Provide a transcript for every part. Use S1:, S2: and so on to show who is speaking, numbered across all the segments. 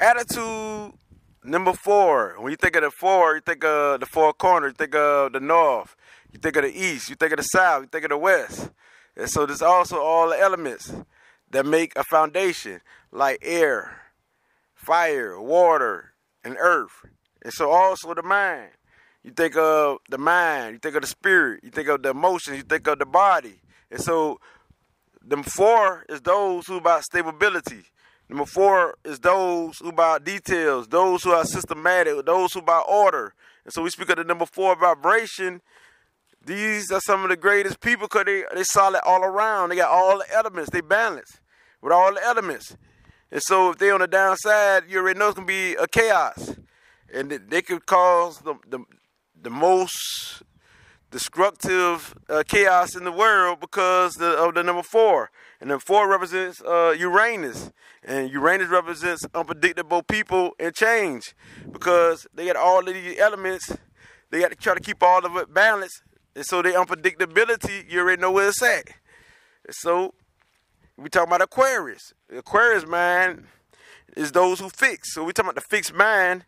S1: attitude number four. When you think of the four, you think of the four corners. You think of the north. You think of the east. You think of the south. You think of the west. And so there's also all the elements that make a foundation, like air, fire, water, and earth. And so also the mind. You think of the mind, you think of the spirit, you think of the emotions, you think of the body. And so number four is those who about stability. Number four is those who about details, those who are systematic, those who about order. And so we speak of the number four vibration. These are some of the greatest people because they they solid all around. They got all the elements. They balance with all the elements. And so if they're on the downside, you already know it's gonna be a chaos, and they could cause the the, the most destructive uh, chaos in the world because the, of the number four. And the four represents uh, Uranus, and Uranus represents unpredictable people and change because they got all of these elements. They got to try to keep all of it balanced, and so the unpredictability, you already know where it's at. And so we talking about Aquarius. The Aquarius mind is those who fix. So we talking about the fixed mind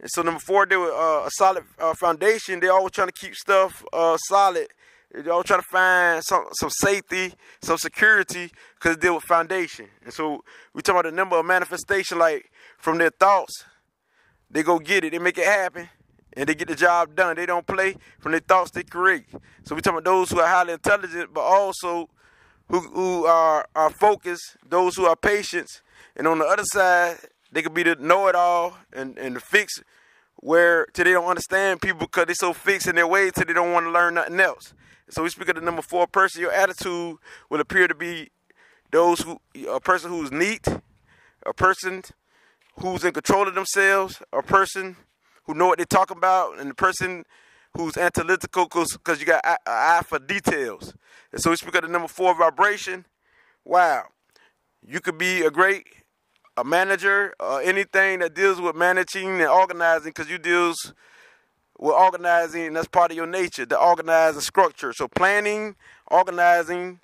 S1: and so number four, they were uh, a solid uh, foundation. They always trying to keep stuff uh, solid. They always trying to find some some safety, some security, because they deal with foundation. And so we talking about the number of manifestation, like from their thoughts, they go get it, they make it happen, and they get the job done. They don't play from their thoughts, they create. So we talking about those who are highly intelligent, but also who who are are focused, those who are patient, and on the other side, they could be the know-it-all and, and the fix where they don't understand people because they're so fixed in their ways till they don't want to learn nothing else. So we speak of the number four person. Your attitude will appear to be those who a person who's neat, a person who's in control of themselves, a person who know what they're talking about, and the person who's analytical because you got an eye for details. And so we speak of the number four vibration. Wow, you could be a great a manager or anything that deals with managing and organizing because you deals with organizing and that's part of your nature the organizing structure. So planning organizing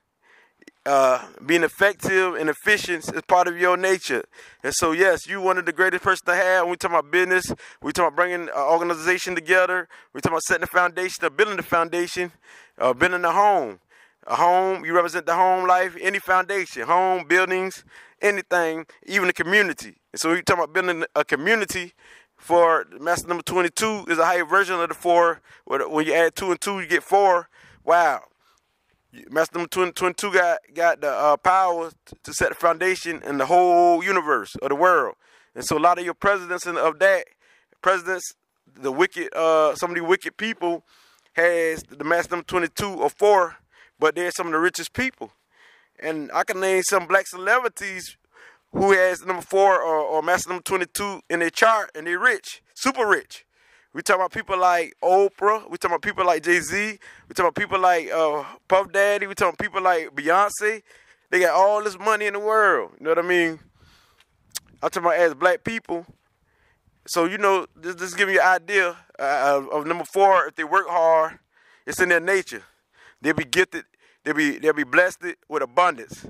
S1: uh, being effective and efficient is part of your nature. And so yes you one of the greatest person to have when we talk about business we talk about bringing an organization together we talk about setting the foundation of building the foundation uh, building the home. A home you represent the home life any foundation home buildings anything, even the community. And so we talk about building a community for master number 22 is a higher version of the four. When you add two and two, you get four. Wow. Master number 22 got, got the uh, power to set the foundation in the whole universe of the world. And so a lot of your presidents and of that, presidents, the wicked, uh, some of the wicked people has the master number 22 or four, but they're some of the richest people. And I can name some black celebrities who has number four or, or master number 22 in their chart and they're rich, super rich. We talk about people like Oprah. We talk about people like Jay Z. We talk about people like uh, Puff Daddy. We talk about people like Beyonce. They got all this money in the world. You know what I mean? I'm talking about as black people. So you know, this, this giving you an idea uh, of number four. If they work hard, it's in their nature. They'll be gifted They'll be they'll be blessed with abundance.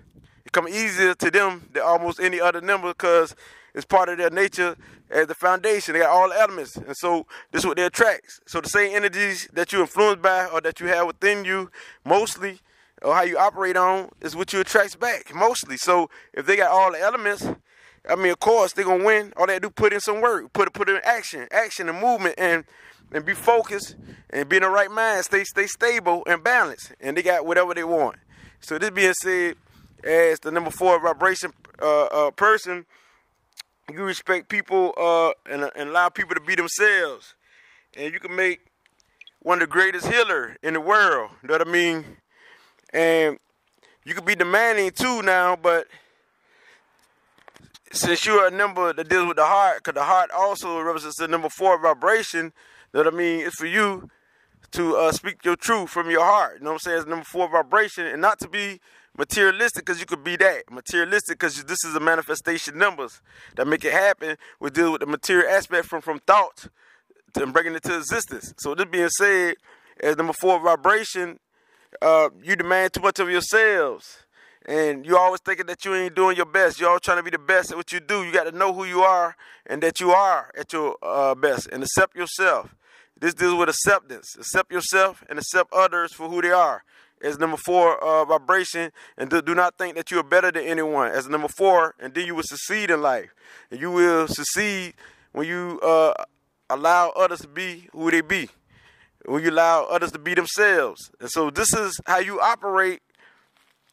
S1: It come easier to them than almost any other number because it's part of their nature as the foundation. They got all elements, and so this is what they attracts. So the same energies that you influenced by or that you have within you, mostly, or how you operate on, is what you attracts back mostly. So if they got all the elements, I mean, of course they're gonna win. All they do put in some work, put put in action, action and movement, and and be focused and be in the right mind, stay stay stable and balanced, and they got whatever they want. So this being said, as the number four vibration uh, uh, person, you respect people uh, and, and allow people to be themselves, and you can make one of the greatest healer in the world. You know what I mean? And you can be demanding too now, but since you're a number that deals with the heart, because the heart also represents the number four vibration, that I mean? It's for you to uh, speak your truth from your heart. You know what I'm saying? It's number four vibration, and not to be materialistic because you could be that materialistic because this is a manifestation numbers that make it happen. We deal with the material aspect from from thought and bringing it to existence. So this being said, as number four vibration, uh, you demand too much of yourselves, and you always thinking that you ain't doing your best. You're always trying to be the best at what you do. You got to know who you are and that you are at your uh, best and accept yourself. This deals with acceptance. Accept yourself and accept others for who they are. As number four, uh, vibration, and do, do, not think that you are better than anyone. As number four, and then you will succeed in life. And you will succeed when you uh, allow others to be who they be. When you allow others to be themselves. And so this is how you operate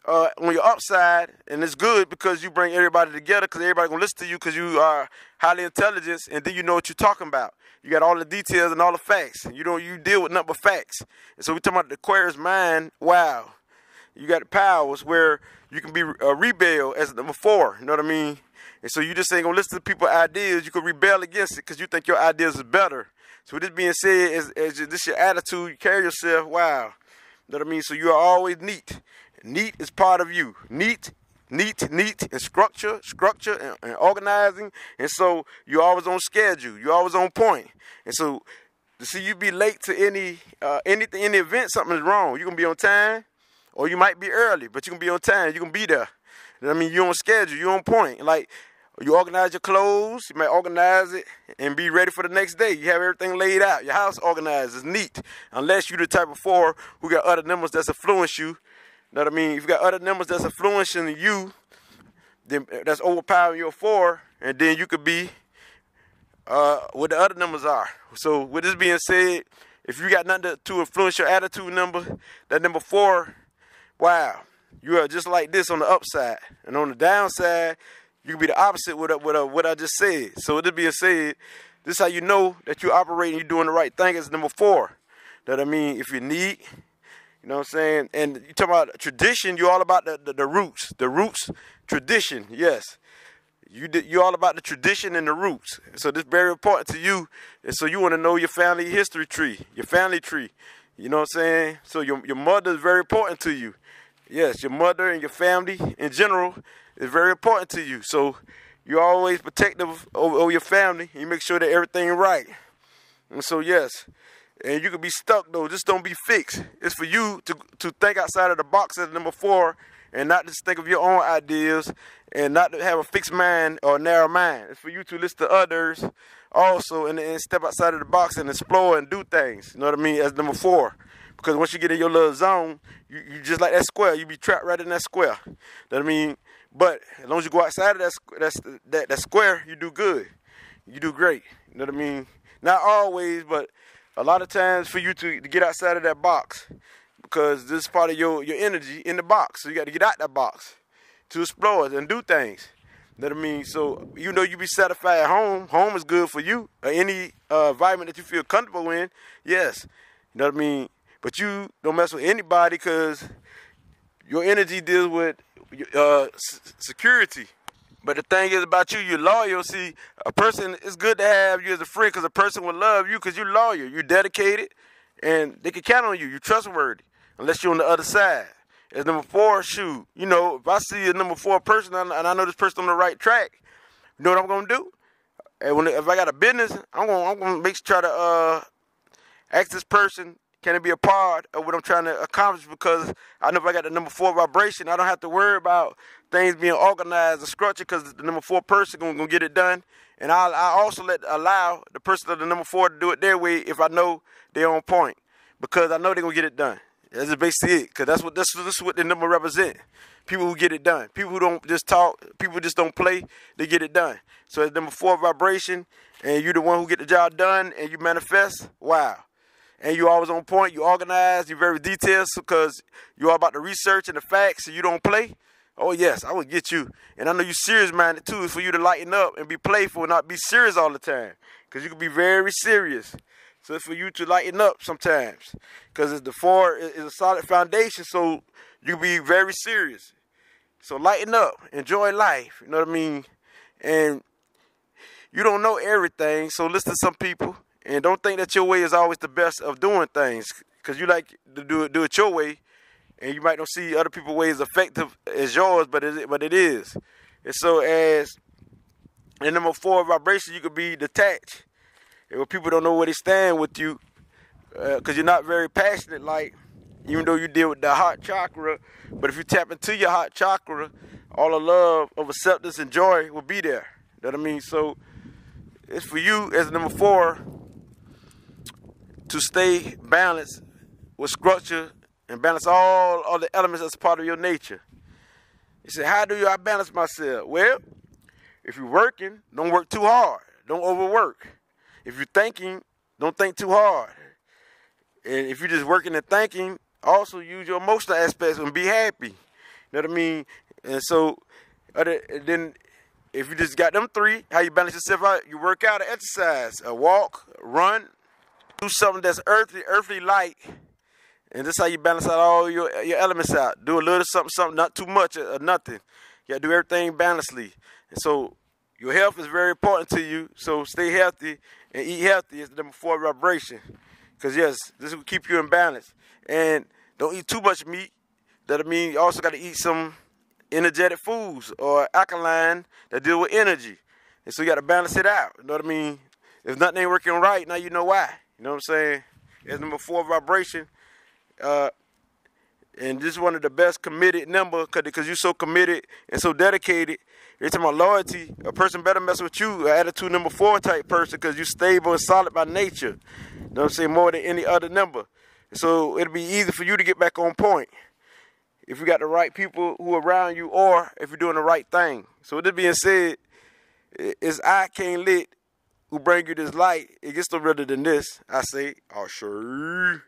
S1: uh, on your upside, and it's good because you bring everybody together because everybody gonna listen to you because you are highly intelligent, and then you know what you're talking about. You got all the details and all the facts. You don't you deal with nothing but facts. And so we talking about the Aquarius mind. Wow, you got the powers where you can be a uh, rebel as number four. You know what I mean? And so you just ain't gonna listen to people's ideas. You can rebel against it because you think your ideas is better. So with this being said, as, as this your attitude, you carry yourself. Wow, you know what I mean? So you are always neat. Neat is part of you. Neat, neat, neat, and structure, structure, and, and organizing. And so you're always on schedule. You're always on point. And so to see you be late to any uh, anything, any event, something is wrong. You're gonna be on time, or you might be early, but you're gonna be on time. You're gonna be there. I mean, you're on schedule. You're on point. Like you organize your clothes. You might organize it and be ready for the next day. You have everything laid out. Your house organized. It's neat. Unless you're the type of four who got other numbers that's influence you know what I mean? If you got other numbers that's influencing you, then that's overpowering your four, and then you could be uh, what the other numbers are. So with this being said, if you got nothing to, to influence your attitude number, that number four, wow, you are just like this on the upside, and on the downside, you can be the opposite with what, what, what I just said. So with this being said, this is how you know that you're operating, you're doing the right thing. Is number four. That I mean, if you need you know what I'm saying? And you talk about tradition, you're all about the, the, the roots. The roots, tradition, yes. You you're all about the tradition and the roots. So this is very important to you. And so you want to know your family history tree, your family tree. You know what I'm saying? So your your mother is very important to you. Yes, your mother and your family in general is very important to you. So you're always protective over your family. You make sure that everything right. And so yes, and you could be stuck though. Just don't be fixed. It's for you to to think outside of the box as number four, and not just think of your own ideas, and not to have a fixed mind or narrow mind. It's for you to listen to others also, and, and step outside of the box and explore and do things. You know what I mean? As number four, because once you get in your little zone, you, you just like that square. You be trapped right in that square. You know what I mean? But as long as you go outside of that that that, that square, you do good. You do great. You know what I mean? Not always, but a lot of times for you to, to get outside of that box because this is part of your, your energy in the box. So you got to get out that box to explore and do things. What I mean? So you know you be satisfied at home. Home is good for you. Any uh, environment that you feel comfortable in, yes. You know what I mean? But you don't mess with anybody because your energy deals with uh, security. But the thing is about you, you're loyal. See, a person, it's good to have you as a friend because a person will love you because you're loyal. You're dedicated and they can count on you. You're trustworthy unless you're on the other side. As number four, shoot, you know, if I see a number four person and I know this person on the right track, you know what I'm to do? And when, if I got a business, I'm gonna I'm gonna make try to uh, ask this person can it be a part of what I'm trying to accomplish? Because I know if I got the number four vibration, I don't have to worry about things being organized and structured because the number four person gonna, get it done. And I I also let allow the person of the number four to do it their way if I know they're on point because I know they're gonna get it done. That's basically it. Because that's what this, this is what the number represent. People who get it done. People who don't just talk. People just don't play. They get it done. So it's number four vibration, and you're the one who get the job done, and you manifest. Wow and you always on point, you organized, you're very detailed because you're all about the research and the facts and you don't play. Oh yes, I would get you. And I know you're serious minded too, It's for you to lighten up and be playful and not be serious all the time. Cause you can be very serious. So it's for you to lighten up sometimes. Cause it's the four is a solid foundation, so you be very serious. So lighten up, enjoy life. You know what I mean? And you don't know everything, so listen to some people and don't think that your way is always the best of doing things, because you like to do it, do it your way, and you might not see other people's ways as effective as yours, but it, but it is. And so as in number four vibration, you could be detached. And when people don't know where they stand with you, because uh, you're not very passionate, like even though you deal with the heart chakra. But if you tap into your heart chakra, all the love of acceptance and joy will be there. You know what I mean? So it's for you as number four to stay balanced with structure and balance all of the elements as part of your nature. He said, how do you, I balance myself? Well, if you're working, don't work too hard. Don't overwork. If you're thinking, don't think too hard. And if you're just working and thinking, also use your emotional aspects and be happy. You know what I mean? And so, then if you just got them three, how you balance yourself out? You work out, exercise, a walk, run, do something that's earthly, earthly light, and this how you balance out all your your elements out. Do a little something, something, not too much or nothing. You gotta do everything balancedly. And so your health is very important to you. So stay healthy and eat healthy is the number four vibration. Because yes, this will keep you in balance. And don't eat too much meat. That'll mean you also got to eat some energetic foods or alkaline that deal with energy. And so you got to balance it out. You know what I mean? If nothing ain't working right, now you know why. You know what I'm saying? It's number four vibration. Uh, and this is one of the best committed number because you're so committed and so dedicated. Every time loyalty, a person better mess with you, attitude number four type person because you're stable and solid by nature. You know what I'm saying? More than any other number. So it'll be easy for you to get back on point if you got the right people who are around you or if you're doing the right thing. So with this being said, it's I can't lit who bring you this light. It gets no better than this. I say, oh sure.